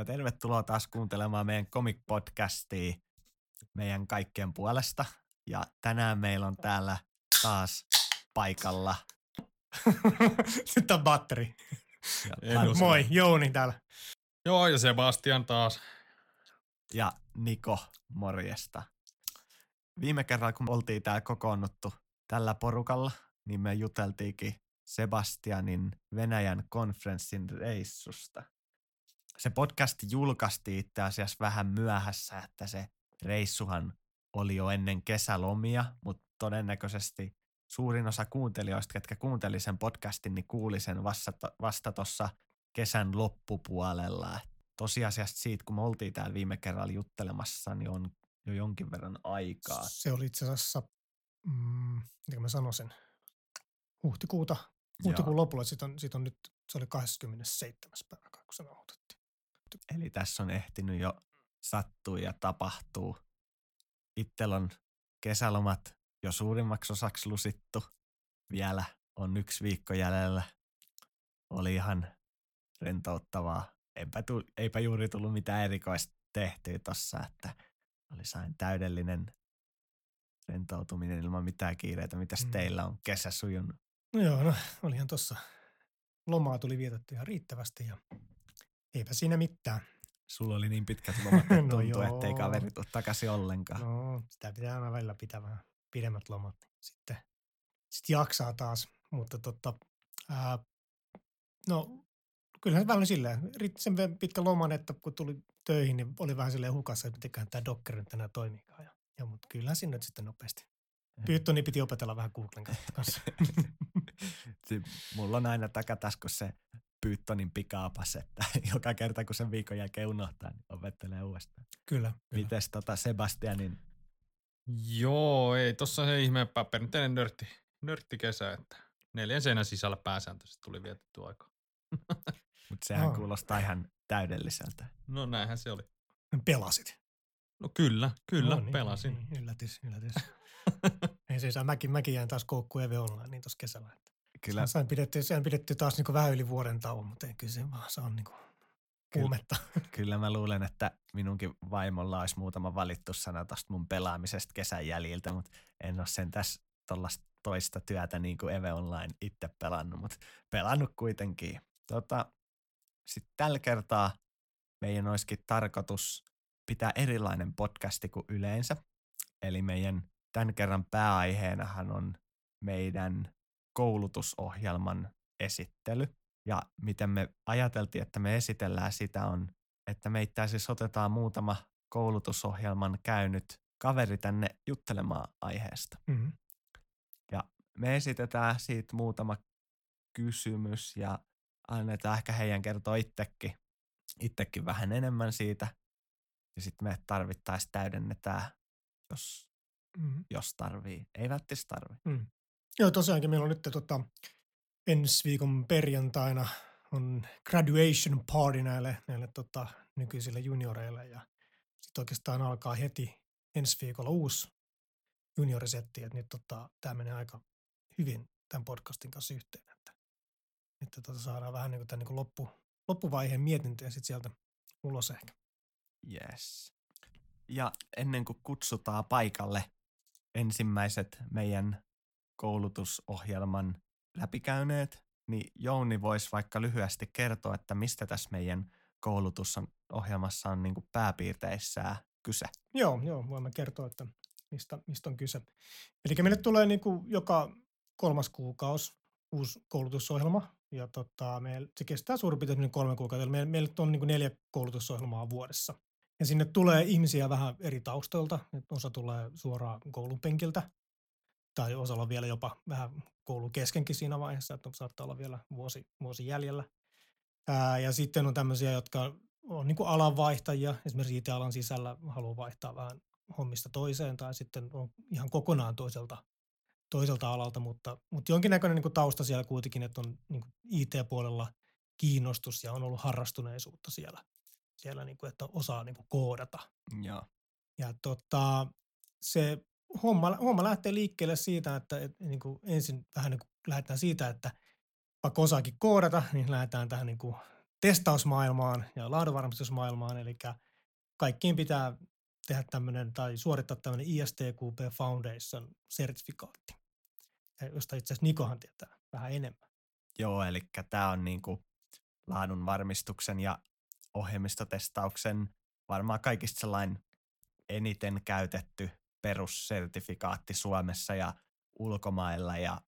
ja tervetuloa taas kuuntelemaan meidän comic-podcastia meidän kaikkien puolesta. Ja tänään meillä on täällä taas paikalla. Nyt on batteri. Moi, Jouni täällä. Joo, ja Sebastian taas. ja Niko, morjesta. Viime kerralla, kun oltiin täällä kokoonnuttu tällä porukalla, niin me juteltiinkin Sebastianin Venäjän konferenssin reissusta. Se podcast julkaistiin itse asiassa vähän myöhässä, että se reissuhan oli jo ennen kesälomia, mutta todennäköisesti suurin osa kuuntelijoista, ketkä kuunteli sen podcastin, niin kuuli sen vasta, tuossa kesän loppupuolella. Tosiasiassa siitä, kun me oltiin täällä viime kerralla juttelemassa, niin on jo jonkin verran aikaa. Se oli itse asiassa, mm, miten mä sanon sen, huhtikuuta, huhtikuun lopulla. Siitä on, siitä on nyt, se oli 27. päivä, kun se nauhoitettiin. Eli tässä on ehtinyt jo sattua ja tapahtuu. Ittel on kesälomat jo suurimmaksi osaksi lusittu. Vielä on yksi viikko jäljellä. Oli ihan rentouttavaa. Eipä, tu, eipä juuri tullut mitään erikoista tehtyä tossa, että oli sain täydellinen rentoutuminen ilman mitään kiireitä. Mitäs Mm. teillä on kesä sujunut? No joo, no olihan tossa. Lomaa tuli vietetty ihan riittävästi ja eipä siinä mitään. Sulla oli niin pitkät lomat, että No tuntuu, joo. ettei kaveri tule takaisin ollenkaan. No, sitä pitää aina välillä pitää vähän pidemmät lomat. Niin sitten sit jaksaa taas, mutta tota, ää, no kyllähän se vähän silleen, riitti sen pitkä loman, että kun tuli töihin, niin oli vähän silleen hukassa, että mitenköhän tämä Docker nyt enää toimiikaan. Ja, ja mutta kyllähän sinne nyt sitten nopeasti. Pythoni piti opetella vähän Googlen kanssa. Mulla on aina takataskussa se Pythonin pikaapas, että joka kerta kun sen viikon jälkeen unohtaa, niin opettelee uudestaan. kyllä. kyllä. Mites tota Sebastianin, Joo, ei tossa se ihmeempää perinteinen nörtti, nörttikesä, että neljän seinän sisällä pääsääntöisesti tuli vietetty aika. mutta sehän Aa. kuulostaa ihan täydelliseltä. No näinhän se oli. Pelasit. No kyllä, kyllä, no, niin, pelasin. Niin, yllätys, yllätys. Ei siis, mäkin, mäkin jäin taas koukkuun Eve Online niin tuossa kesällä. Että Kyllä, Sain pidetty, sain pidetty taas niin vähän yli vuoden tauon, mutta ei kyllä se vaan se on niin kuumetta. kyllä mä luulen, että minunkin vaimolla olisi muutama valittu sana tuosta mun pelaamisesta kesän jäljiltä, mutta en ole sen tässä tuollaista toista työtä niin kuin Eve Online itse pelannut, mutta pelannut kuitenkin. Tota, Sitten tällä kertaa meidän olisikin tarkoitus pitää erilainen podcasti kuin yleensä. Eli meidän tämän kerran pääaiheenahan on meidän koulutusohjelman esittely. Ja miten me ajateltiin, että me esitellään sitä on, että meitä siis otetaan muutama koulutusohjelman käynyt kaveri tänne juttelemaan aiheesta. Mm-hmm. Me esitetään siitä muutama kysymys ja annetaan ehkä heidän kertoa itsekin, itsekin vähän enemmän siitä. Ja sitten me tarvittaisiin täydennetään, jos, Mm-hmm. jos tarvii. Ei välttämättä tarvi. Mm. Joo, tosiaankin meillä on nyt tota, ensi viikon perjantaina on graduation party näille, näille tota, nykyisille junioreille ja sitten oikeastaan alkaa heti ensi viikolla uusi juniorisetti, että nyt tota, tämä menee aika hyvin tämän podcastin kanssa yhteen, että, että tota, saadaan vähän niin kuin tämän niin kuin loppu, loppuvaiheen mietintöjä sitten sieltä ulos ehkä. Yes. Ja ennen kuin kutsutaan paikalle ensimmäiset meidän koulutusohjelman läpikäyneet, niin Jouni voisi vaikka lyhyesti kertoa, että mistä tässä meidän koulutusohjelmassa on niin pääpiirteissään kyse. Joo, joo, voimme kertoa, että mistä, mistä on kyse. Eli meille tulee niin kuin joka kolmas kuukausi uusi koulutusohjelma, ja tota, meillä, se kestää suurin piirtein kolme kuukautta. Eli meillä, on niin kuin neljä koulutusohjelmaa vuodessa. Ja sinne tulee ihmisiä vähän eri taustoilta. Osa tulee suoraan koulun penkiltä, tai osalla on vielä jopa vähän koulun keskenkin siinä vaiheessa, että saattaa olla vielä vuosi, vuosi jäljellä. Ää, ja sitten on tämmöisiä, jotka on niin alanvaihtajia, esimerkiksi IT-alan sisällä haluaa vaihtaa vähän hommista toiseen tai sitten on ihan kokonaan toiselta, toiselta alalta, mutta, mutta jonkinnäköinen niin kuin tausta siellä kuitenkin, että on niin IT-puolella kiinnostus ja on ollut harrastuneisuutta siellä, siellä niin kuin, että osaa niin kuin koodata. Joo. Ja tota, se homma, homma lähtee liikkeelle siitä, että et, niin kuin ensin vähän niin kuin lähdetään siitä, että vaikka osaakin koodata, niin lähdetään tähän niin kuin testausmaailmaan ja laadunvarmistusmaailmaan, eli kaikkiin pitää tehdä tämmöinen tai suorittaa tämmöinen ISTQB Foundation sertifikaatti, josta itse asiassa Nikohan tietää vähän enemmän. Joo, eli tämä on niinku laadun varmistuksen ja ohjelmistotestauksen varmaan kaikista sellainen eniten käytetty perussertifikaatti Suomessa ja ulkomailla ja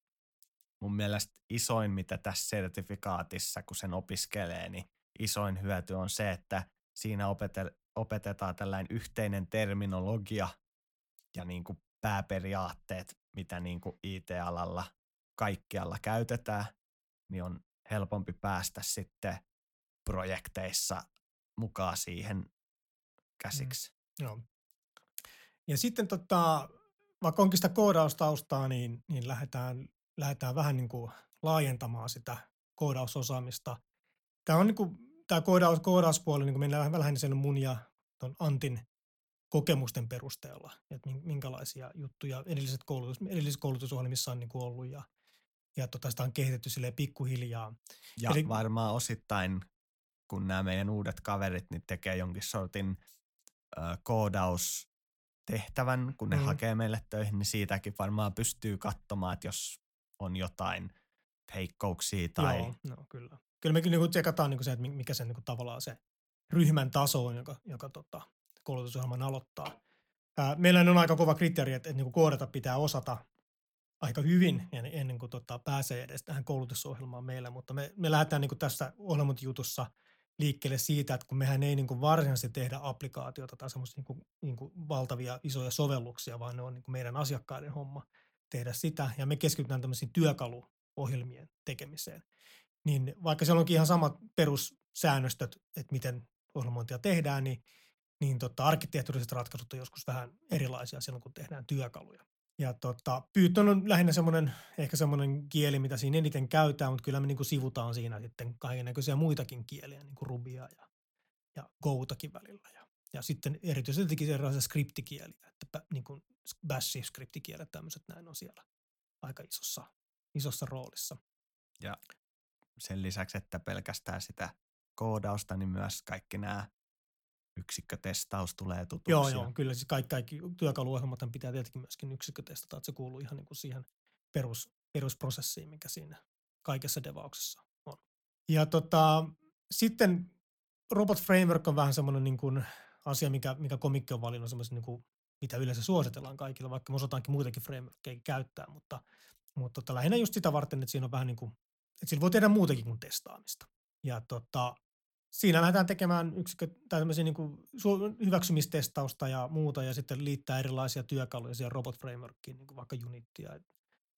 mun mielestä isoin, mitä tässä sertifikaatissa, kun sen opiskelee, niin isoin hyöty on se, että siinä opete- opetetaan tällainen yhteinen terminologia ja niin kuin pääperiaatteet, mitä niin kuin IT-alalla kaikkialla käytetään, niin on helpompi päästä sitten projekteissa mukaan siihen käsiksi. Mm, joo. Ja sitten tota, vaikka onkin sitä koodaustaustaa, niin, niin lähdetään, lähdetään vähän niin kuin laajentamaan sitä koodausosaamista. Tämä on niin kuin, tämä koodaus, koodauspuoli, niin kuin mennään vähän sen mun ja ton Antin kokemusten perusteella, että minkälaisia juttuja edelliset, koulutus, edelliset koulutusohjelmissa on niin kuin ollut ja, ja tota, sitä on kehitetty silleen pikkuhiljaa. Ja Eli, varmaan osittain, kun nämä meidän uudet kaverit niin tekee jonkin sortin ö, koodaus tehtävän, kun ne mm. hakee meille töihin, niin siitäkin varmaan pystyy katsomaan, että jos on jotain heikkouksia tai... Joo, no, kyllä. Kyllä me niin tsekataan niin se, että mikä se niin tavallaan se ryhmän taso on, joka, joka tota, koulutusohjelman aloittaa. Ää, meillä on aika kova kriteeri, että, että niin koodata pitää osata aika hyvin ennen kuin tota, pääsee edes tähän koulutusohjelmaan meillä, mutta me, me lähdetään niin tässä ohjelmointijutussa – liikkeelle siitä, että kun mehän ei niin kuin varsinaisesti tehdä applikaatiota tai semmoisia niin kuin, niin kuin valtavia isoja sovelluksia, vaan ne on niin kuin meidän asiakkaiden homma tehdä sitä. Ja me keskitytään tämmöisiin työkaluohjelmien tekemiseen. Niin vaikka siellä onkin ihan samat perussäännöstöt, että miten ohjelmointia tehdään, niin, niin tota, arkkitehtuuriset ratkaisut on joskus vähän erilaisia silloin, kun tehdään työkaluja. Ja tota, Python on lähinnä semmoinen, ehkä semmoinen kieli, mitä siinä eniten käytetään, mutta kyllä me niin sivutaan siinä sitten kaikenlaisia muitakin kieliä, niin kuin Rubia ja, ja Goutakin välillä. Ja, ja sitten erityisesti erilaisia skriptikieliä, että niin kuin Bash-skriptikielet, tämmöiset näin on siellä aika isossa, isossa roolissa. Ja sen lisäksi, että pelkästään sitä koodausta, niin myös kaikki nämä yksikkötestaus tulee tutuksi. Joo, joo, kyllä siis kaikki, kaikki työkaluohjelmat pitää tietenkin myöskin yksikkötestata, että se kuuluu ihan niin kuin siihen perus, perusprosessiin, mikä siinä kaikessa devauksessa on. Ja tota, sitten Robot Framework on vähän semmoinen niin kuin asia, mikä, mikä komikki on valinnut semmoisen niin kuin, mitä yleensä suositellaan kaikille, vaikka me osataankin muitakin frameworkia käyttää, mutta, mutta tota, lähinnä just sitä varten, että siinä on vähän niin kuin, että sillä voi tehdä muutakin kuin testaamista. Ja tota, siinä lähdetään tekemään yksikö, tai niin kuin hyväksymistestausta ja muuta, ja sitten liittää erilaisia työkaluja siihen robot frameworkiin, niin kuin vaikka Unitia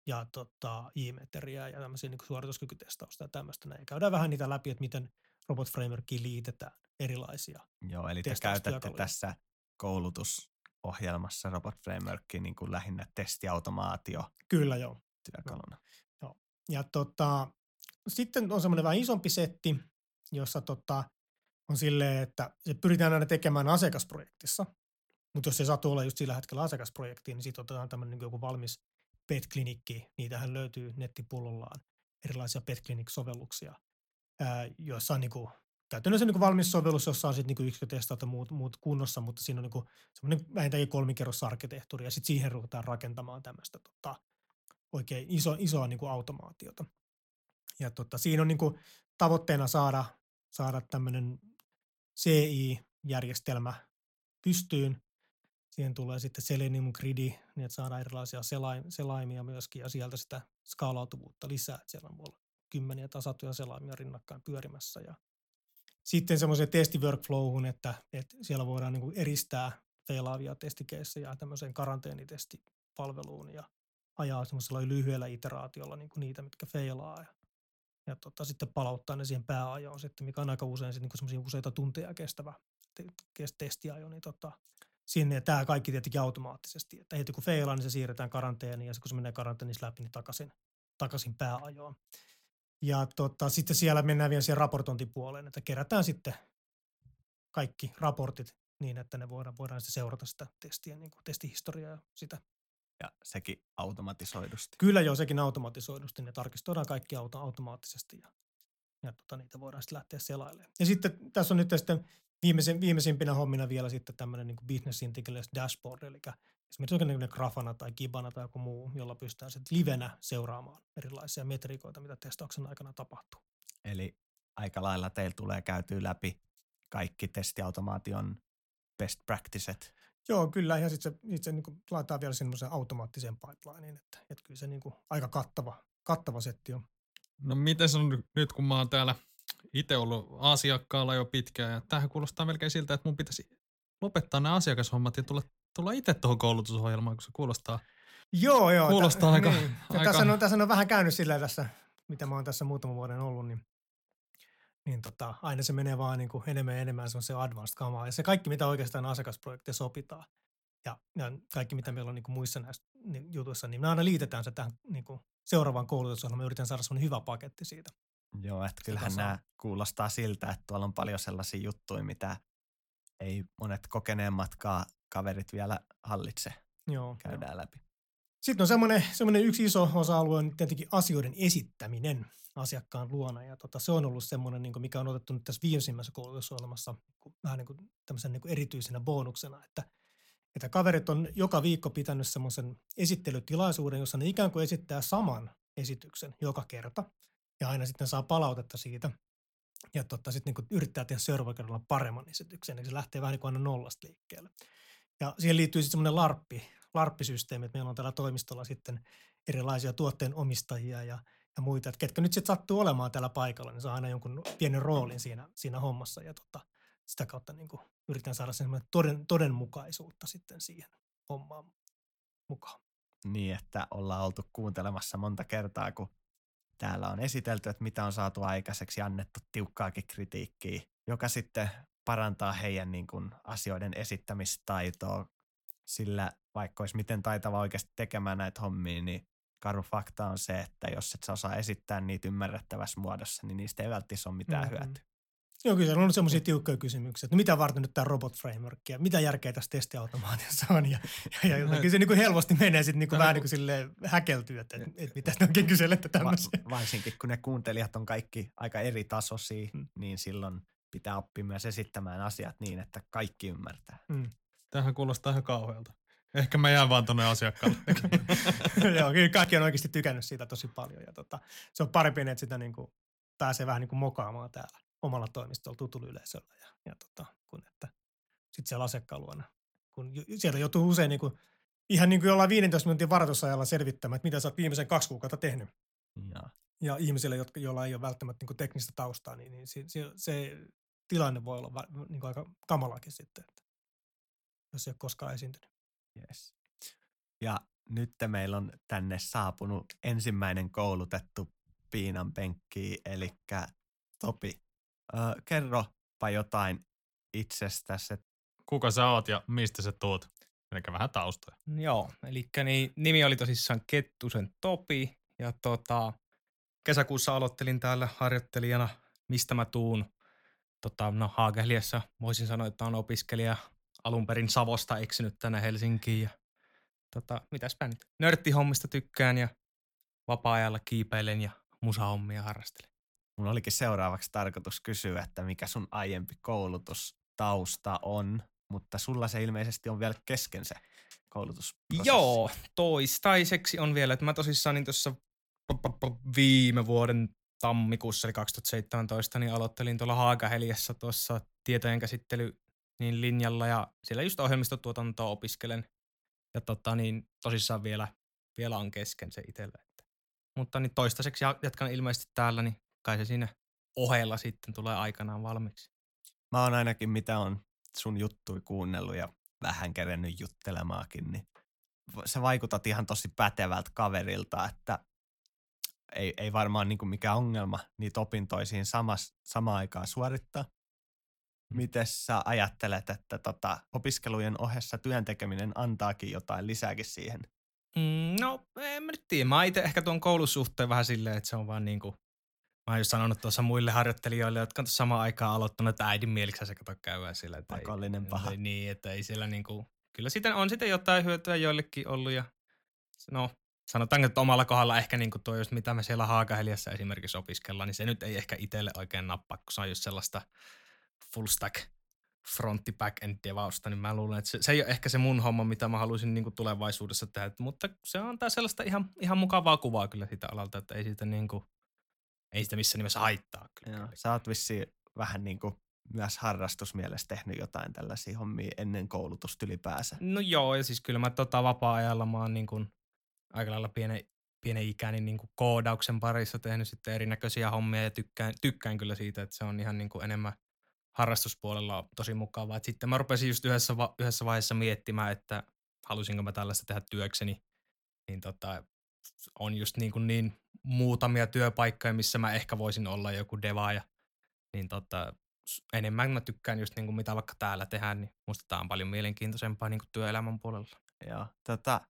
ja tota, e-meteriä ja tämmöisiä niin suorituskykytestausta ja tämmöistä. Näin. Käydään vähän niitä läpi, että miten robot frameworkiin liitetään erilaisia Joo, eli te käytätte tässä koulutusohjelmassa robot frameworkiin niin kuin lähinnä testiautomaatio Kyllä, joo. työkaluna. Joo. joo. Ja tota, sitten on semmoinen vähän isompi setti, jossa tota, on silleen, että se pyritään aina tekemään asiakasprojektissa. Mutta jos se satu olla just sillä hetkellä asiakasprojektiin, niin sitten otetaan tämmöinen niin joku valmis pet-klinikki. Niitähän löytyy nettipullollaan erilaisia pet sovelluksia joissa on niin kuin, käytännössä niin kuin valmis sovellus, jossa on sitten niin ja muut, muut kunnossa, mutta siinä on niin semmoinen vähintäänkin kolmikerrosarkkitehtuuri ja sitten siihen ruvetaan rakentamaan tämmöistä tota, oikein iso, isoa niin kuin automaatiota. Ja tota, siinä on niin kuin tavoitteena saada saada tämmöinen CI-järjestelmä pystyyn. Siihen tulee sitten Selenium Gridi, niin että saadaan erilaisia selaim, selaimia myöskin ja sieltä sitä skaalautuvuutta lisää. Että siellä on kymmeniä tasattuja selaimia rinnakkain pyörimässä. Ja sitten semmoiseen testiworkflowhun, että, että siellä voidaan niin eristää feilaavia testikeissejä tämmöiseen karanteenitestipalveluun ja ajaa semmoisella lyhyellä iteraatiolla niin kuin niitä, mitkä feilaa. Ja ja tota, sitten palauttaa ne siihen pääajoon sitten, mikä on aika usein sitten niin useita tunteja kestävä te- testiajo, niin tota, sinne tämä kaikki tietenkin automaattisesti. Että heti kun feilaa, niin se siirretään karanteeniin ja kun se menee karanteenissa läpi, niin takaisin, takaisin pääajoon. Ja tota, sitten siellä mennään vielä siihen raportointipuoleen, että kerätään sitten kaikki raportit niin, että ne voidaan, voidaan sitten seurata sitä testien, niin kuin testihistoriaa ja sitä ja sekin automatisoidusti. Kyllä joo, sekin automatisoidusti. Ne tarkistoidaan kaikki auto- automaattisesti. Ja ja tota, niitä voidaan sitten lähteä selailemaan. Ja sitten tässä on nyt sitten viimeisen, viimeisimpinä hommina vielä sitten tämmöinen niin Business Intelligence Dashboard, eli esimerkiksi jokin Grafana tai Kibana tai joku muu, jolla pystytään sitten livenä seuraamaan erilaisia metriikoita, mitä testauksen aikana tapahtuu. Eli aika lailla teillä tulee käytyä läpi kaikki testiautomaation best practices. Joo, kyllä. Ja sitten se, sit se niin laittaa vielä semmoisen automaattiseen pipelineen, että, että kyllä se niin kuin aika kattava, kattava setti on. No miten se on nyt, kun mä oon täällä itse ollut asiakkaalla jo pitkään, ja tämähän kuulostaa melkein siltä, että mun pitäisi lopettaa nämä asiakashommat ja tulla, tulla itse tuohon koulutusohjelmaan, kun se kuulostaa Joo, joo. Kuulostaa t- aika, niin. aika... Tässä, on, tässä on vähän käynyt sillä tässä, mitä mä oon tässä muutaman vuoden ollut, niin, niin tota, aina se menee vaan niin kuin enemmän ja enemmän se on se advanced kamaa. Ja se kaikki, mitä oikeastaan asiakasprojekteissa opitaan, ja, ja kaikki, mitä meillä on niin kuin muissa näissä niin, jutuissa, niin me aina liitetään se tähän niin kuin seuraavaan koulutusohjelmaan. Me yritetään saada semmoinen hyvä paketti siitä. Joo, että kyllähän nämä kuulostaa siltä, että tuolla on paljon sellaisia juttuja, mitä ei monet kokeneemmatkaan kaverit vielä hallitse. Joo, Käydään joo. läpi. Sitten on semmoinen, semmoinen yksi iso osa-alue on tietenkin asioiden esittäminen asiakkaan luona. Ja tota, se on ollut semmoinen, niin kuin mikä on otettu nyt tässä viimeisimmässä koulutusohjelmassa kun- vähän niin kuin tämmöisen niin kuin erityisenä bonuksena, että, että kaverit on joka viikko pitänyt semmoisen esittelytilaisuuden, jossa ne ikään kuin esittää saman esityksen joka kerta. Ja aina sitten saa palautetta siitä. Ja tota, sitten niin yrittää tehdä seuraavalla kerralla paremman esityksen. Eli se lähtee vähän niin kuin aina nollasta liikkeelle. Ja siihen liittyy sitten semmoinen larppi, larppisysteemi, että meillä on täällä toimistolla sitten erilaisia tuotteen omistajia ja, ja muita, että ketkä nyt sitten sattuu olemaan täällä paikalla, niin saa aina jonkun pienen roolin siinä, siinä hommassa ja tota, sitä kautta niin kuin yritän saada semmoinen toden, todenmukaisuutta sitten siihen hommaan mukaan. Niin, että ollaan oltu kuuntelemassa monta kertaa, kun täällä on esitelty, että mitä on saatu aikaiseksi ja annettu tiukkaakin kritiikkiä, joka sitten parantaa heidän niin kuin, asioiden esittämistaitoa, sillä vaikka olisi miten taitava oikeasti tekemään näitä hommia, niin karu fakta on se, että jos et sä osaa esittää niitä ymmärrettävässä muodossa, niin niistä ei välttämättä ole mitään Mhm. mm-hmm. hyötyä. Joo, kyllä on ollut semmoisia tiukkoja kysymyksiä, että no mitä varten nyt tämä robot framework ja mitä järkeä tässä testiautomaatiossa on. Ja, ja, ja jotenkin se niin kuin helposti menee sitten niin kuin Tämä vähän niin kuin silleen häkeltyy, että, että, että mitä te oikein kyselette tämmöisiä. Va- varsinkin kun ne kuuntelijat on kaikki aika eri tasoisia, Mm. mm. niin silloin pitää oppia myös esittämään asiat niin, että kaikki ymmärtää. Mm. Tämähän kuulostaa ihan kauhealta. Ehkä mä jään vaan tonne asiakkaalle. Joo, kyllä kaikki on oikeasti tykännyt siitä tosi paljon. Ja tota, se on parempi, että sitä niin kuin pääsee vähän niin kuin mokaamaan täällä omalla toimistolla tutulla yleisöllä. Ja, ja tota, kun että sitten siellä asiakkaan luona. Kun sieltä joutuu usein niin kuin, ihan niin kuin jollain 15 minuutin varoitusajalla selvittämään, että mitä sä oot viimeisen kaksi kuukautta tehnyt. Ja Ja ihmisille, jotka, joilla ei ole välttämättä niin kuin teknistä taustaa, niin, niin se, se, se tilanne voi olla niin kuin aika kamalakin sitten, että jos ei ole koskaan esiintynyt. Yes. Ja nyt meillä on tänne saapunut ensimmäinen koulutettu piinan penkki, eli Topi. Ö, kerropa jotain itsestäsi. Kuka sä oot ja mistä sä tuut? Eli vähän taustoja. Joo, eli niin, nimi oli tosissaan Kettusen Topi ja tota, kesäkuussa aloittelin täällä harjoittelijana, mistä mä tuun. Tota, no Haagehliassa voisin sanoa, että on opiskelija alun perin Savosta eksynyt tänne Helsinkiin ja tota, mitäspä nyt. Nörttihommista tykkään ja vapaa-ajalla kiipeilen ja musahommia harrastelen. Mun olikin seuraavaksi tarkoitus kysyä, että mikä sun aiempi koulutustausta on, mutta sulla se ilmeisesti on vielä kesken se koulutusprosessi. Joo, toistaiseksi on vielä, että mä tosissaan niin tuossa viime vuoden tammikuussa, eli 2017, niin aloittelin tuolla Haagaheliassa tuossa tietojen käsittely niin linjalla ja siellä just ohjelmistotuotantoa opiskelen. Ja tota, niin tosissaan vielä, vielä on kesken se itsellä. Että. Mutta niin toistaiseksi ja- jatkan ilmeisesti täällä, niin kai se siinä ohella sitten tulee aikanaan valmiiksi. Mä oon ainakin mitä on sun juttui kuunnellut ja vähän kerennyt juttelemaakin, niin sä vaikutat ihan tosi pätevältä kaverilta, että ei, ei varmaan niin mikään ongelma niitä opintoisiin samas, samaan aikaan suorittaa. Miten sä ajattelet, että tota, opiskelujen ohessa työn tekeminen antaakin jotain lisääkin siihen? Mm, no, en mä nyt tiedä. Mä itse ehkä tuon koulusuhteen vähän silleen, että se on vaan niinku, mä oon just sanonut tuossa muille harjoittelijoille, jotka on samaan aikaan aloittanut, että äidin mieliksi se kato käydä sillä. Että ei- Pakollinen paha. Ei, niin, että ei siellä niinku, kyllä sitä on sitten jotain hyötyä joillekin ollut ja no, sanotaanko, että omalla kohdalla ehkä niin tuo just mitä me siellä Haakaheliassa esimerkiksi opiskellaan, niin se nyt ei ehkä itselle oikein nappaa, kun se on just sellaista full stack frontti back end devausta, niin mä luulen, että se, se ei ole ehkä se mun homma, mitä mä haluaisin niin kuin tulevaisuudessa tehdä, mutta se antaa sellaista ihan, ihan mukavaa kuvaa kyllä siitä alalta, että ei siitä, niin kuin, ei sitä missään nimessä haittaa. Kyllä. Joo, sä oot vissiin vähän niin kuin myös harrastusmielessä tehnyt jotain tällaisia hommia ennen koulutusta ylipäänsä. No joo, ja siis kyllä mä tota vapaa-ajalla mä oon niin kuin aika lailla pienen, pienen ikäni niin kuin koodauksen parissa tehnyt sitten erinäköisiä hommia ja tykkään, tykkään kyllä siitä, että se on ihan niin kuin enemmän harrastuspuolella on tosi mukavaa. Et sitten mä rupesin just yhdessä, va- yhdessä vaiheessa miettimään, että halusinko mä tällaista tehdä työkseni, niin tota, on just niin, kuin niin muutamia työpaikkoja, missä mä ehkä voisin olla joku devaaja, niin tota, enemmän mä tykkään just niin kuin mitä vaikka täällä tehdään, niin musta tää on paljon mielenkiintoisempaa niin kuin työelämän puolella. Joo, tota,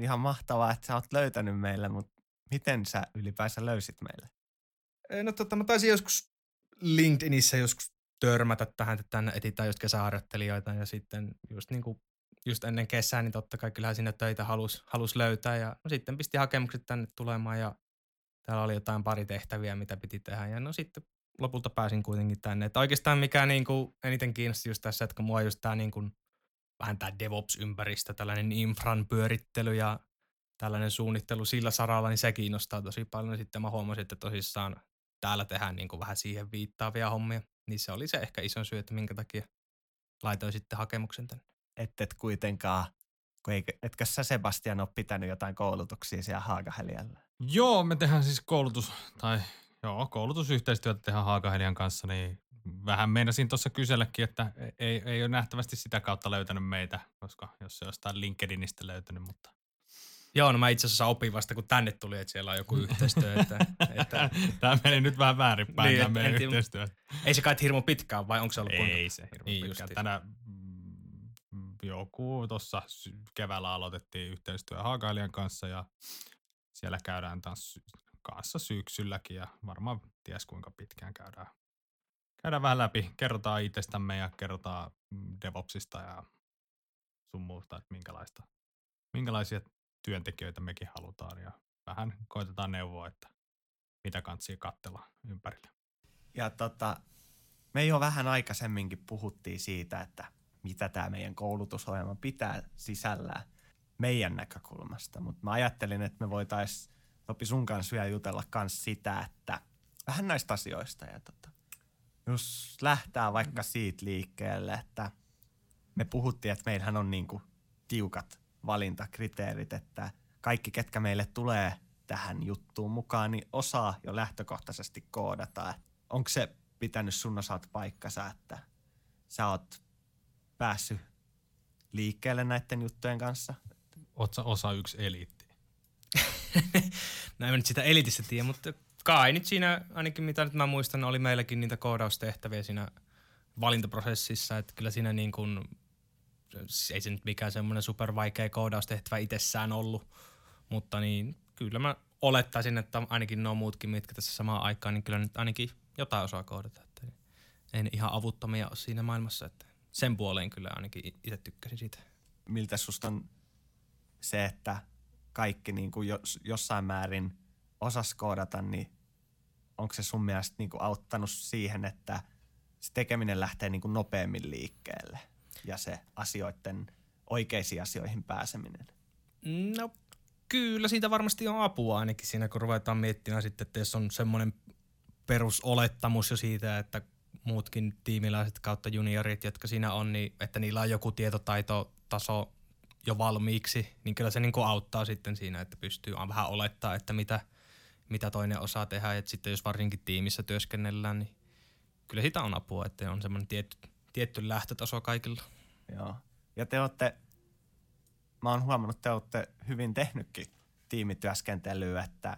ihan mahtavaa, että sä oot löytänyt meille, mutta miten sä ylipäänsä löysit meille? No tota, mä taisin joskus LinkedInissä joskus törmätä tähän, että tänne etsitään just kesäharjoittelijoita ja sitten just, niin kuin, just ennen kesää, niin totta kai kyllähän sinne töitä halus, halus löytää ja no sitten pisti hakemukset tänne tulemaan ja täällä oli jotain pari tehtäviä, mitä piti tehdä ja no sitten lopulta pääsin kuitenkin tänne. Että oikeastaan mikä niin kuin eniten kiinnosti just tässä, että kun mua just tämä niin kuin, vähän tämä DevOps-ympäristö, tällainen infran pyörittely ja tällainen suunnittelu sillä saralla, niin se kiinnostaa tosi paljon. Sitten mä huomasin, että tosissaan täällä tehdään niin kuin vähän siihen viittaavia hommia. Niin se oli se ehkä iso syy, että minkä takia laitoin sitten hakemuksen tänne. Et et kuitenkaan, kun ei, etkö sä Sebastian ole pitänyt jotain koulutuksia siellä Haagahelialla? Joo, me tehdään siis koulutus, tai joo, koulutusyhteistyötä tehdään Haakahelian kanssa, niin vähän meinasin tuossa kyselläkin, että ei, ei ole nähtävästi sitä kautta löytänyt meitä, koska jos se on jostain LinkedInistä löytänyt, mutta Joo, no mä itse asiassa opin vasta, kun tänne tuli, että siellä on joku yhteistyö. Että, että... Tämä meni nyt vähän väärinpäin, niin, tämä meidän en, yhteistyö. Ei se kai hirmu pitkään, vai onko se ollut Ei kuinka? se hirmu niin pitkään. Tänä mm, joku tuossa keväällä aloitettiin yhteistyö Haakailijan kanssa ja siellä käydään taas kanssa syksylläkin ja varmaan ties kuinka pitkään käydään. Käydään vähän läpi, kerrotaan itsestämme ja kerrotaan mm, DevOpsista ja sun muusta, että minkälaista, minkälaisia työntekijöitä mekin halutaan ja vähän koitetaan neuvoa, että mitä kansia katsella ympärillä. Ja tota, me jo vähän aikaisemminkin puhuttiin siitä, että mitä tämä meidän koulutusohjelma pitää sisällään meidän näkökulmasta, mutta mä ajattelin, että me voitaisiin Topi sun kanssa vielä jutella kans sitä, että vähän näistä asioista ja tota, jos lähtää vaikka siitä liikkeelle, että me puhuttiin, että meillähän on niinku tiukat valintakriteerit, että kaikki, ketkä meille tulee tähän juttuun mukaan, niin osaa jo lähtökohtaisesti koodata. Onko se pitänyt sun osalta paikkansa, että sä oot päässyt liikkeelle näiden juttujen kanssa? Oot osa yksi eliitti? Näin mä nyt sitä elitistä tiedä, mutta kai nyt siinä, ainakin mitä nyt mä muistan, oli meilläkin niitä koodaustehtäviä siinä valintaprosessissa, että kyllä siinä niin kuin ei se nyt mikään semmoinen super vaikea koodaustehtävä itsessään ollut, mutta niin kyllä mä olettaisin, että ainakin nuo muutkin, mitkä tässä samaan aikaan, niin kyllä nyt ainakin jotain osaa koodata. Että ei ne ihan avuttomia ole siinä maailmassa, että sen puoleen kyllä ainakin itse tykkäsin siitä. Miltä susta se, että kaikki niin kuin jos, jossain määrin osas koodata, niin onko se sun mielestä niin kuin auttanut siihen, että se tekeminen lähtee niin kuin nopeammin liikkeelle – ja se asioiden oikeisiin asioihin pääseminen? No kyllä siitä varmasti on apua ainakin siinä, kun ruvetaan miettimään sitten, että jos on semmoinen perusolettamus jo siitä, että muutkin tiimiläiset kautta juniorit, jotka siinä on, niin että niillä on joku tietotaitotaso jo valmiiksi, niin kyllä se niin auttaa sitten siinä, että pystyy vähän olettaa, että mitä, mitä toinen osaa tehdä. Ja sitten jos varsinkin tiimissä työskennellään, niin kyllä siitä on apua, että on semmoinen tietty, tietty lähtötaso kaikilla. Joo. Ja te olette, mä oon huomannut, te olette hyvin tehnytkin tiimityöskentelyä, että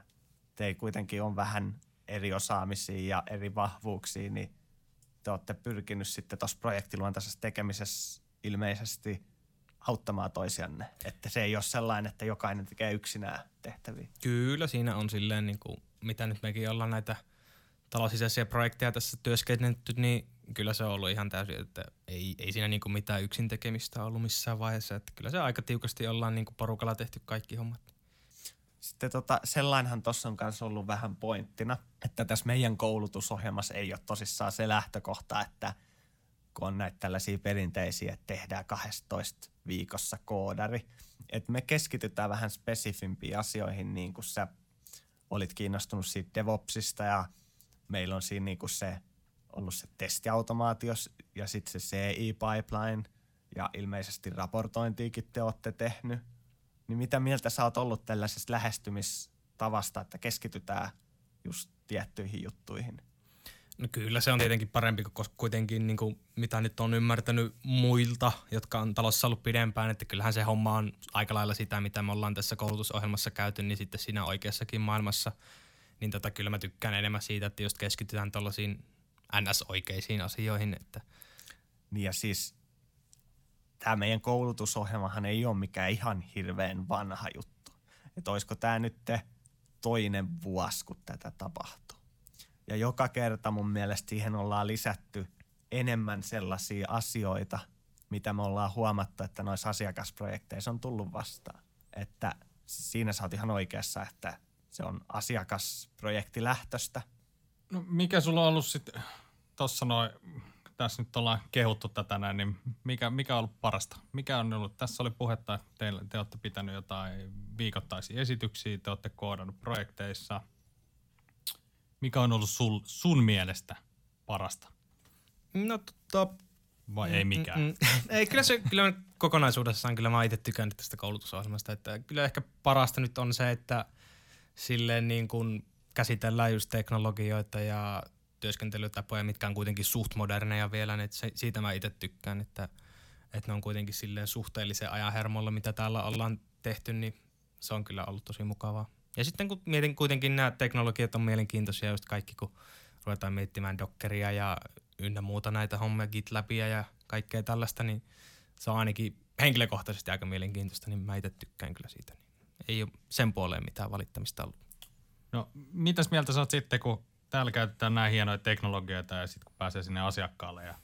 te kuitenkin on vähän eri osaamisia ja eri vahvuuksia, niin te olette pyrkinyt sitten tuossa projektiluontaisessa tekemisessä ilmeisesti auttamaan toisianne. Että se ei ole sellainen, että jokainen tekee yksinään tehtäviä. Kyllä, siinä on silleen, niin kuin, mitä nyt mekin ollaan näitä talousisäisiä projekteja tässä työskennellyt, niin kyllä se on ollut ihan täysin, että ei, ei siinä niinku mitään yksin tekemistä ollut missään vaiheessa. Että kyllä se aika tiukasti ollaan niinku porukalla tehty kaikki hommat. sitten tota, sellainhan tuossa on kanssa ollut vähän pointtina, että tässä meidän koulutusohjelmassa ei ole tosissaan se lähtökohta, että kun on näitä tällaisia perinteisiä, että tehdään 12 viikossa koodari, että me keskitytään vähän spesifimpiin asioihin, niin kuin sä olit kiinnostunut siitä DevOpsista ja meillä on siinä niin kuin se ollut se testiautomaatio ja sitten se CI-pipeline ja ilmeisesti raportointiikin te olette tehnyt. Niin mitä mieltä sä oot ollut tällaisesta lähestymistavasta, että keskitytään just tiettyihin juttuihin? No kyllä se on tietenkin parempi, koska kuitenkin niin kuin, mitä nyt on ymmärtänyt muilta, jotka on talossa ollut pidempään, että kyllähän se homma on aika lailla sitä, mitä me ollaan tässä koulutusohjelmassa käyty, niin sitten siinä oikeassakin maailmassa, niin tota, kyllä mä tykkään enemmän siitä, että just keskitytään tuollaisiin NS-oikeisiin asioihin. Että. Niin ja siis tämä meidän koulutusohjelmahan ei ole mikään ihan hirveän vanha juttu. Että olisiko tämä nyt toinen vuosi, kun tätä tapahtuu. Ja joka kerta mun mielestä siihen ollaan lisätty enemmän sellaisia asioita, mitä me ollaan huomattu, että noissa asiakasprojekteissa on tullut vastaan. Että siinä sä oot ihan oikeassa, että se on asiakasprojektilähtöstä. No mikä sulla on ollut sitten, tuossa noin, tässä nyt ollaan kehuttu tätä näin, niin mikä, mikä on ollut parasta? Mikä on ollut, tässä oli puhetta, että te, te olette pitänyt jotain viikoittaisia esityksiä, te olette koodannut projekteissa. Mikä on ollut sul, sun mielestä parasta? No tota... Vai ei mikään? Mm, mm, ei, kyllä se kyllä kokonaisuudessaan kyllä mä itse tykännyt tästä koulutusohjelmasta, että kyllä ehkä parasta nyt on se, että silleen niin kuin käsitellään just teknologioita ja työskentelytapoja, mitkä on kuitenkin suht moderneja vielä, niin se, siitä mä itse tykkään, että, että ne on kuitenkin silleen suhteellisen ajan hermolla, mitä täällä ollaan tehty, niin se on kyllä ollut tosi mukavaa. Ja sitten kun mietin kuitenkin nämä teknologiat on mielenkiintoisia just kaikki, kun ruvetaan miettimään Dockeria ja ynnä muuta näitä hommia, GitLabia ja kaikkea tällaista, niin se on ainakin henkilökohtaisesti aika mielenkiintoista, niin mä itse tykkään kyllä siitä. Niin ei ole sen puoleen mitään valittamista ollut. No, mitäs mieltä sä oot sitten, kun täällä käytetään näin hienoja teknologioita ja sitten kun pääsee sinne asiakkaalle ja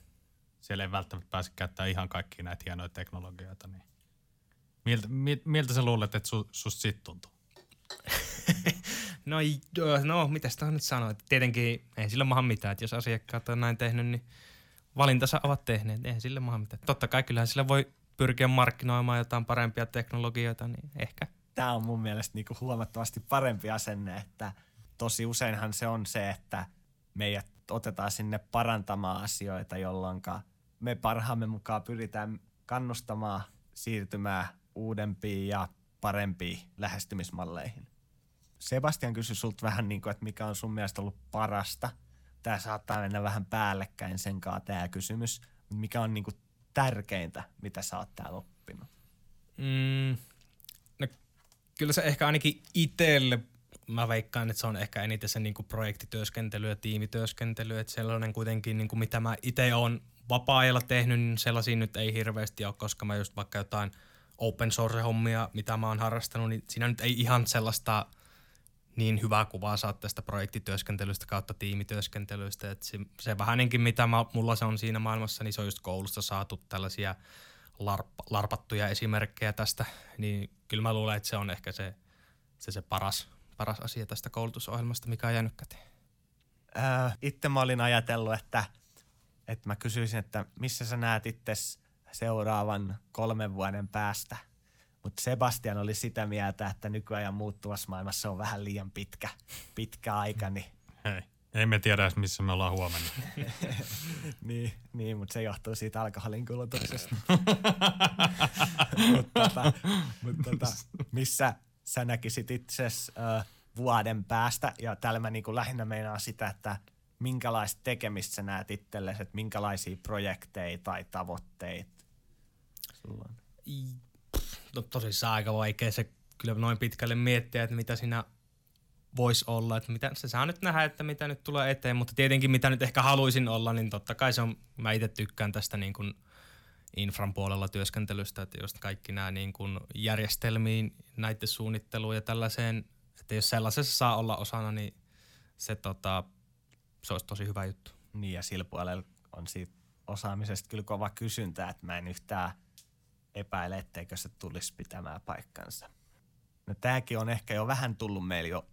siellä ei välttämättä pääse käyttämään ihan kaikkia näitä hienoja teknologioita, niin miltä, miltä sä luulet, että su, susta sit tuntuu? no, no, mitä sitä nyt sanoa? Tietenkin ei sillä maha mitään, että jos asiakkaat on näin tehnyt, niin valintansa ovat tehneet. Eihän sillä maha mitään. Totta kai kyllähän sillä voi pyrkiä markkinoimaan jotain parempia teknologioita, niin ehkä. Tämä on mun mielestä niinku huomattavasti parempi asenne, että – tosi useinhan se on se, että meidät otetaan sinne parantamaan asioita, jolloin me parhaamme mukaan pyritään kannustamaan siirtymään uudempiin ja parempiin lähestymismalleihin. Sebastian kysyi sulta vähän niin kuin, että mikä on sun mielestä ollut parasta. Tämä saattaa mennä vähän päällekkäin sen kanssa tämä kysymys. Mikä on niin kuin tärkeintä, mitä sä oot täällä oppinut? Mm, kyllä se ehkä ainakin itselle mä veikkaan, että se on ehkä eniten se niin projektityöskentely ja tiimityöskentely, että sellainen kuitenkin, niin kuin mitä mä itse olen vapaa-ajalla tehnyt, niin sellaisia nyt ei hirveästi ole, koska mä just vaikka jotain open source-hommia, mitä mä oon harrastanut, niin siinä nyt ei ihan sellaista niin hyvää kuvaa saa tästä projektityöskentelystä kautta tiimityöskentelystä. Että se, se vähänenkin, mitä mä, mulla se on siinä maailmassa, niin se on just koulusta saatu tällaisia larp, larpattuja esimerkkejä tästä. Niin kyllä mä luulen, että se on ehkä se, se, se paras, paras asia tästä koulutusohjelmasta, mikä on jäänyt käteen? Öö, itse mä olin ajatellut, että, että mä kysyisin, että missä sä näet itse seuraavan kolmen vuoden päästä. Mutta Sebastian oli sitä mieltä, että nykyajan muuttuvassa maailmassa on vähän liian pitkä, pitkä aika. Niin... Hei, ei me tiedä edes, missä me ollaan huomenna. niin, niin, mutta se johtuu siitä alkoholin kulutuksesta. mutta tota, mut tota, missä, sä näkisit itse äh, vuoden päästä, ja täällä mä niin kuin lähinnä meinaan sitä, että minkälaista tekemistä sä näet itsellesi, että minkälaisia projekteja tai tavoitteita sulla on? No tosissaan aika vaikea se kyllä noin pitkälle miettiä, että mitä siinä voisi olla, että mitä, se saa nyt nähdä, että mitä nyt tulee eteen, mutta tietenkin mitä nyt ehkä haluaisin olla, niin totta kai se on, mä itse tykkään tästä niin kuin – infran puolella työskentelystä, että just kaikki nämä niin kuin järjestelmiin, näiden suunnitteluun ja tällaiseen, että jos sellaisessa saa olla osana, niin se, tota, se olisi tosi hyvä juttu. Niin ja sillä puolella on siitä osaamisesta kyllä kova kysyntä, että mä en yhtään epäile, etteikö se tulisi pitämään paikkansa. No tääkin on ehkä jo vähän tullut meillä jo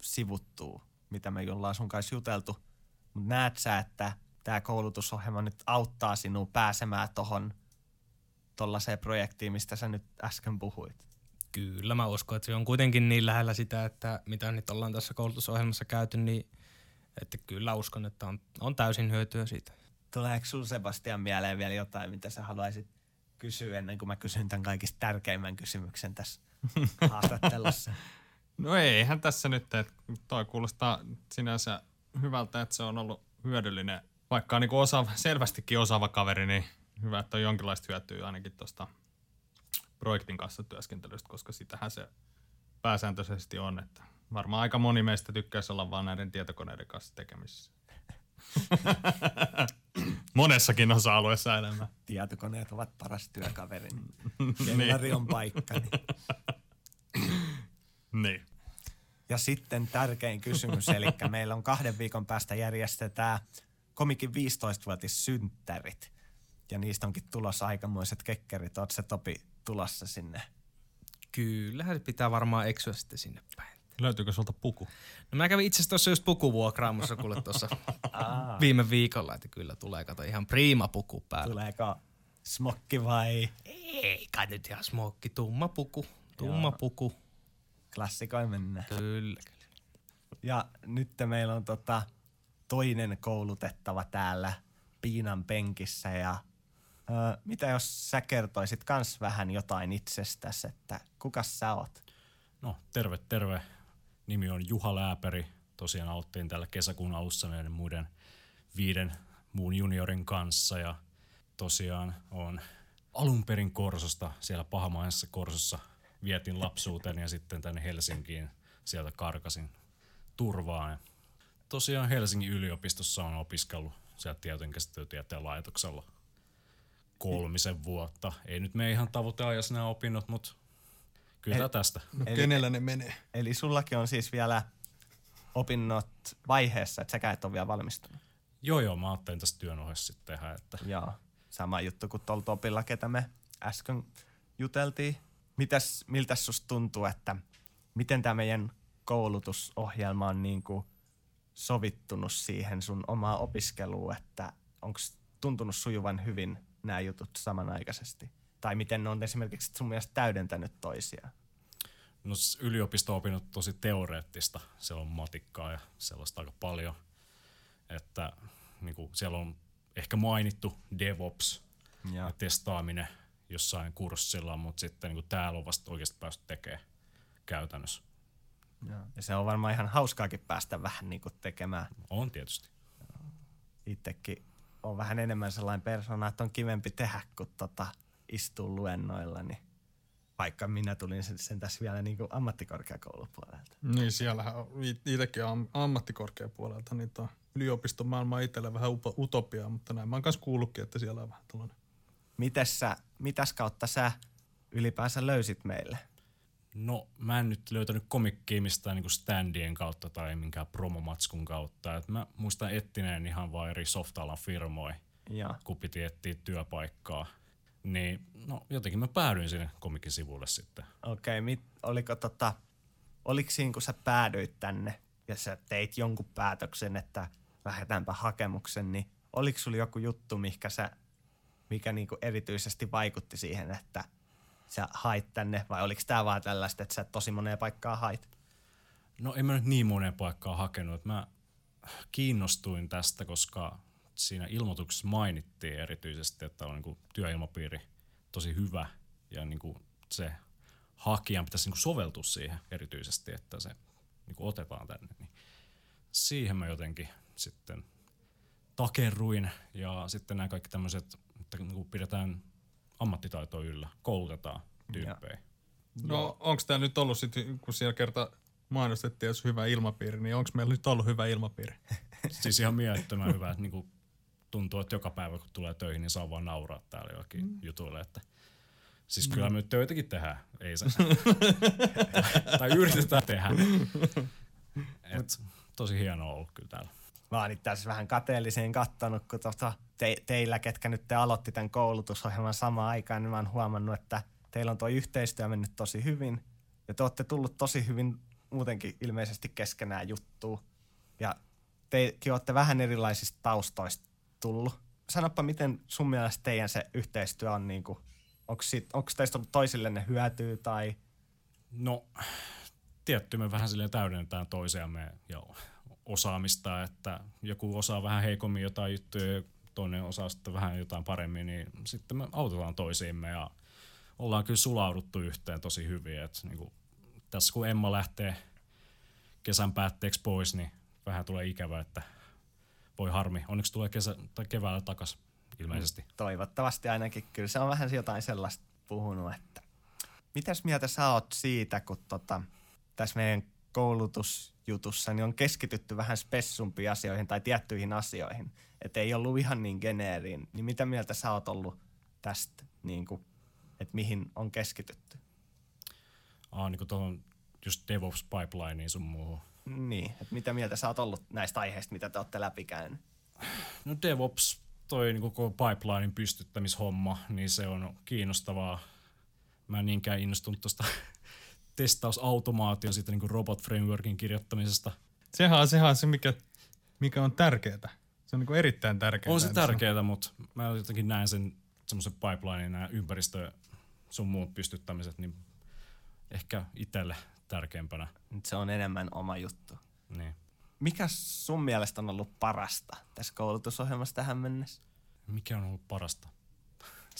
sivuttuu, mitä me ollaan sun kanssa juteltu. Mutta näet sä, että tämä koulutusohjelma nyt auttaa sinua pääsemään tohon tollaiseen projektiin, mistä sä nyt äsken puhuit? Kyllä mä uskon, että se on kuitenkin niin lähellä sitä, että mitä nyt ollaan tässä koulutusohjelmassa käyty, niin että kyllä uskon, että on, on täysin hyötyä siitä. Tuleeko sun Sebastian mieleen vielä jotain, mitä sä haluaisit kysyä ennen kuin mä kysyn tämän kaikista tärkeimmän kysymyksen tässä haastattelussa? No eihän tässä nyt, että toi kuulostaa sinänsä hyvältä, että se on ollut hyödyllinen. Vaikka on niin osaava, selvästikin osaava kaveri, niin hyvä, että on jonkinlaista hyötyä ainakin tuosta projektin kanssa työskentelystä, koska sitähän se pääsääntöisesti on. Että varmaan aika moni meistä tykkäisi olla vaan näiden tietokoneiden kanssa tekemisissä. Monessakin osa-alueessa enemmän. Tietokoneet ovat paras työkaveri. Kellari on paikka. Niin. niin. Ja sitten tärkein kysymys, eli meillä on kahden viikon päästä järjestetään komikin 15-vuotissynttärit. Ja niistä onkin tulossa aikamoiset kekkerit. Oletko se Topi tulossa sinne? Kyllähän se pitää varmaan eksyä sitten sinne päin. Löytyykö sulta puku? No mä kävin itse asiassa tuossa just pukuvuokraamossa kuule tuossa viime viikolla, että kyllä tulee kato ihan prima puku päällä. Tuleeko smokki vai? Ei kai nyt ihan smokki, tumma puku, tumma Joo. puku. Klassikoin mennään. Kyllä, kyllä. Ja nyt meillä on tota toinen koulutettava täällä piinan penkissä ja ö, mitä jos sä kertoisit kans vähän jotain itsestäsi, että kuka sä oot? No terve, terve. Nimi on Juha Lääperi. Tosiaan aloittiin täällä kesäkuun alussa näiden muiden viiden muun juniorin kanssa ja tosiaan on alun perin Korsosta, siellä Pahamaisessa Korsossa vietin lapsuuteen ja sitten tänne Helsinkiin sieltä karkasin turvaan. Ja tosiaan Helsingin yliopistossa on opiskellut sieltä tietojenkäsittelytieteen laitoksella kolmisen vuotta. Ei nyt me ihan tavoiteajassa nämä opinnot, mutta kyllä El, tästä. No, eli, kenellä ne menee? Eli sullakin on siis vielä opinnot vaiheessa, että säkään et ole vielä valmistunut? Joo, joo, mä ajattelin tästä työn ohessa sitten tehdä. Että... Joo, sama juttu kuin tuolla Topilla, ketä me äsken juteltiin. Mitäs, miltä susta tuntuu, että miten tämä meidän koulutusohjelma on niin kuin sovittunut siihen sun omaa opiskeluun, että onko tuntunut sujuvan hyvin nämä jutut samanaikaisesti? Tai miten ne on esimerkiksi sun mielestä täydentänyt toisiaan? No yliopisto-opinnot tosi teoreettista. Siellä on matikkaa ja sellaista aika paljon. Että niin kuin siellä on ehkä mainittu DevOps ja, ja testaaminen jossain kurssilla, mutta sitten niin kuin täällä on vasta oikeasti päästy tekemään käytännössä. Ja, ja se on varmaan ihan hauskaakin päästä vähän niin kuin tekemään. On tietysti. Itsekin on vähän enemmän sellainen persona, että on kivempi tehdä kuin tota, istua luennoilla, niin vaikka minä tulin sen, sen tässä vielä niin kuin ammattikorkeakoulupuolelta. Niin, siellähän itsekin am, ammattikorkeapuolelta, niin tuo yliopistomaailma itselle vähän utopiaa, mutta näin mä oon kanssa kuullutkin, että siellä on vähän tällainen. Mites sä, mitäs kautta sä ylipäänsä löysit meille? No mä en nyt löytänyt komikkiä mistään niinku standien kautta tai minkään promomatskun kautta. Et mä muistan ettineen ihan vaan eri softalan firmoja, ja. kun piti etsiä työpaikkaa. Niin no jotenkin mä päädyin sinne komikin sivulle sitten. Okei, okay, oliko tota, oliko siinä kun sä päädyit tänne ja sä teit jonkun päätöksen, että lähdetäänpä hakemuksen, niin oliko sulla joku juttu, mikä, sä, mikä niinku erityisesti vaikutti siihen, että – sä hait tänne vai oliko tämä vaan tällaista, että sä tosi moneen paikkaa hait? No en mä nyt niin moneen paikkaan hakenut. Mä kiinnostuin tästä, koska siinä ilmoituksessa mainittiin erityisesti, että on niin työilmapiiri tosi hyvä ja niin kuin se hakijan pitäisi niin kuin soveltua siihen erityisesti, että se niin kuin otetaan tänne. Niin siihen mä jotenkin sitten takerruin ja sitten nämä kaikki tämmöiset, että niin kuin pidetään ammattitaitoa yllä, koulutetaan tyyppejä. No onko tämä nyt ollut sitten, kun siellä kerta mainostettiin, jos hyvä ilmapiiri, niin onko meillä nyt ollut hyvä ilmapiiri? siis ihan mielettömän hyvä, että niinku tuntuu, että joka päivä kun tulee töihin, niin saa vaan nauraa täällä jollakin mm. jutuille, että Siis kyllä mm. me töitäkin tehdään, ei se. tai yritetään tehdä. Et, tosi hienoa ollut kyllä täällä. Mä oon itse asiassa vähän kateelliseen kattanut, kun tota, te, teillä, ketkä nyt te aloitti tämän koulutusohjelman samaan aikaan, niin mä oon huomannut, että teillä on tuo yhteistyö mennyt tosi hyvin. Ja te olette tullut tosi hyvin muutenkin ilmeisesti keskenään juttuu. Ja tekin olette vähän erilaisista taustoista tullut. Sanoppa, miten sun mielestä teidän se yhteistyö on, niin onko, onko teistä ollut toisillenne hyötyä tai... No, tietty me vähän silleen täydennetään toisiamme ja osaamista, että joku osaa vähän heikommin jotain juttuja, toinen osaa sitten vähän jotain paremmin, niin sitten me autetaan toisiimme ja ollaan kyllä sulauduttu yhteen tosi hyvin. Et niin kuin, tässä kun Emma lähtee kesän päätteeksi pois, niin vähän tulee ikävä, että voi harmi. Onneksi tulee kesä, tai keväällä takas ilmeisesti. Toivottavasti ainakin. Kyllä se on vähän jotain sellaista puhunut, että mitäs mieltä sä oot siitä, kun tota, tässä meidän koulutusjutussa niin on keskitytty vähän spessumpiin asioihin tai tiettyihin asioihin, että ei ollut ihan niin geneeriin, niin mitä mieltä sä oot ollut tästä, niin kuin, että mihin on keskitytty? Aa, niin kuin tuohon just DevOps pipelineen sun muuhun. Niin, että mitä mieltä sä oot ollut näistä aiheista, mitä te olette läpikäynyt? No DevOps, toi niin koko pipelinein pystyttämishomma, niin se on kiinnostavaa. Mä en niinkään innostunut tuosta testausautomaation siitä niin robot frameworkin kirjoittamisesta. Sehän on, sehän on se, mikä, mikä on tärkeää. Se on niin erittäin tärkeää. On se tärkeää, mutta mä jotenkin näen sen semmoisen pipelinein, nämä ympäristö sun muut pystyttämiset, niin ehkä itselle tärkeämpänä. Se on enemmän oma juttu. Niin. Mikä sun mielestä on ollut parasta tässä koulutusohjelmassa tähän mennessä? Mikä on ollut parasta?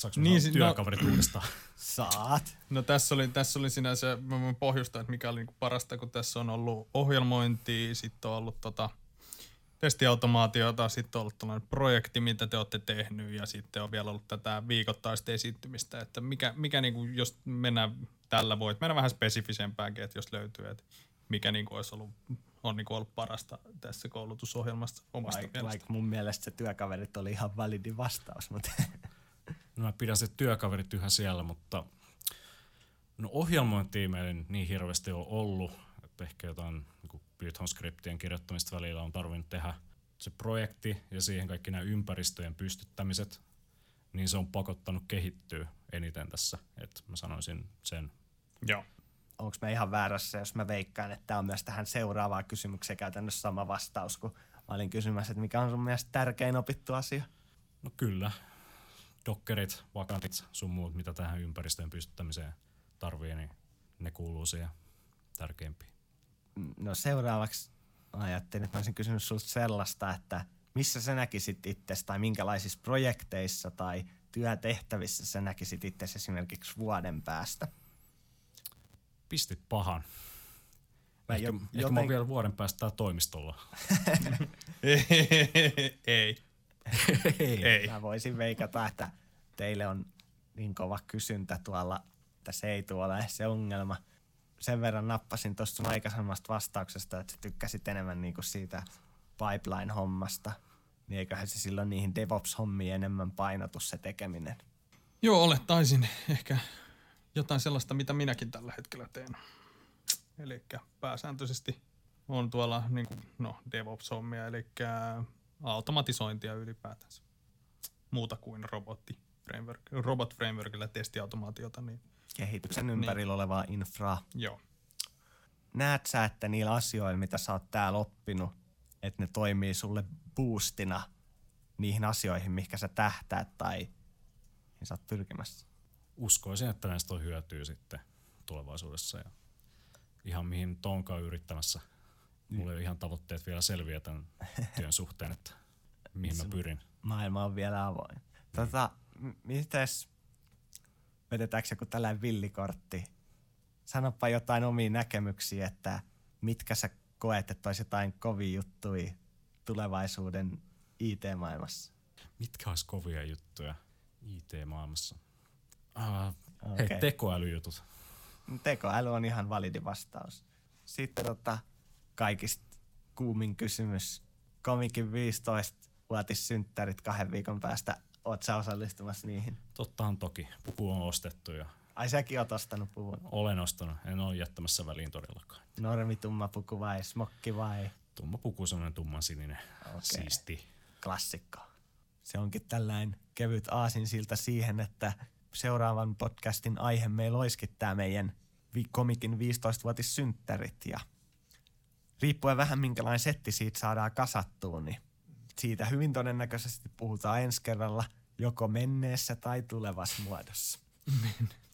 Saanko niin, no, työkaverit uudestaan? Saat. No tässä oli, tässä oli sinänsä, mä voin pohjustaa, että mikä oli niinku parasta, kun tässä on ollut ohjelmointi, sitten on ollut tota, testiautomaatiota, sitten on ollut tällainen projekti, mitä te olette tehnyt ja sitten on vielä ollut tätä viikoittaista esiintymistä, että mikä, mikä niinku, jos mennään tällä voit mennä vähän spesifisempääkin, että jos löytyy, että mikä niinku olisi ollut, on niinku ollut parasta tässä koulutusohjelmasta omasta like, mielestä. Like mun mielestä se työkaverit oli ihan validi vastaus, mutta No mä pidän se työkaverit yhä siellä, mutta no ohjelmointia meillä niin hirveästi on ollut, että ehkä jotain niin Python-skriptien kirjoittamista välillä on tarvinnut tehdä. Se projekti ja siihen kaikki nämä ympäristöjen pystyttämiset, niin se on pakottanut kehittyä eniten tässä. Et mä sanoisin sen. Joo. Onko mä ihan väärässä, jos mä veikkaan, että tämä on myös tähän seuraavaan kysymykseen käytännössä sama vastaus, kun mä olin kysymässä, että mikä on sun mielestä tärkein opittu asia? No kyllä, dokkerit, vakantit, sun muut, mitä tähän ympäristöön pystyttämiseen tarvii, niin ne kuuluu siihen tärkeimpiin. No seuraavaksi ajattelin, että mä olisin kysynyt sulta sellaista, että missä sä näkisit itse tai minkälaisissa projekteissa tai työtehtävissä sä näkisit itse esimerkiksi vuoden päästä? Pistit pahan. Mä ehkä, jo, ehkä joten... mä oon vielä vuoden päästä täällä toimistolla. Ei. Ei. ei. Mä voisin veikata, että teille on niin kova kysyntä tuolla, että se ei tuolla se ongelma. Sen verran nappasin tuosta sun aikaisemmasta vastauksesta, että tykkäsit enemmän niin kuin siitä pipeline-hommasta. Niin eiköhän se silloin niihin DevOps-hommiin enemmän painotus se tekeminen. Joo, olettaisin ehkä jotain sellaista, mitä minäkin tällä hetkellä teen. Eli pääsääntöisesti on tuolla niin kuin, no, DevOps-hommia, eli automatisointia ylipäätänsä. Muuta kuin robotti framework, robot frameworkilla testiautomaatiota. Niin, Kehityksen niin. ympärillä olevaa infraa. Joo. Näet sä, että niillä asioilla, mitä sä oot täällä oppinut, että ne toimii sulle boostina niihin asioihin, mihinkä sä tähtäät tai niin sä oot pyrkimässä? Uskoisin, että näistä on hyötyä sitten tulevaisuudessa ja ihan mihin Tonka yrittämässä Mulla ei ole ihan tavoitteet vielä selviä tämän työn suhteen, että mihin mä pyrin. Maailma on vielä avoin. Tota, mites, vedetäänkö joku tällainen villikortti? Sanopa jotain omia näkemyksiä, että mitkä sä koet, että olisi jotain kovia juttuja tulevaisuuden IT-maailmassa? Mitkä olisi kovia juttuja IT-maailmassa? Uh, okay. Hei, tekoälyjutut. Tekoäly on ihan validi vastaus. Sitten tota, kaikista kuumin kysymys. Komikin 15 vuotissynttärit kahden viikon päästä. Oot sä osallistumassa niihin? Tottahan toki. Puku on ostettu ja Ai säkin oot ostanut puvun? Olen ostanut. En ole jättämässä väliin todellakaan. Normi tumma puku vai smokki vai? Tumma puku, semmoinen tumman sininen. Okay. Siisti. Klassikko. Se onkin tällainen kevyt aasinsilta siihen, että seuraavan podcastin aihe meillä olisikin tämä meidän komikin 15-vuotissynttärit ja riippuen vähän minkälainen setti siitä saadaan kasattua, niin siitä hyvin todennäköisesti puhutaan ensi kerralla joko menneessä tai tulevassa muodossa.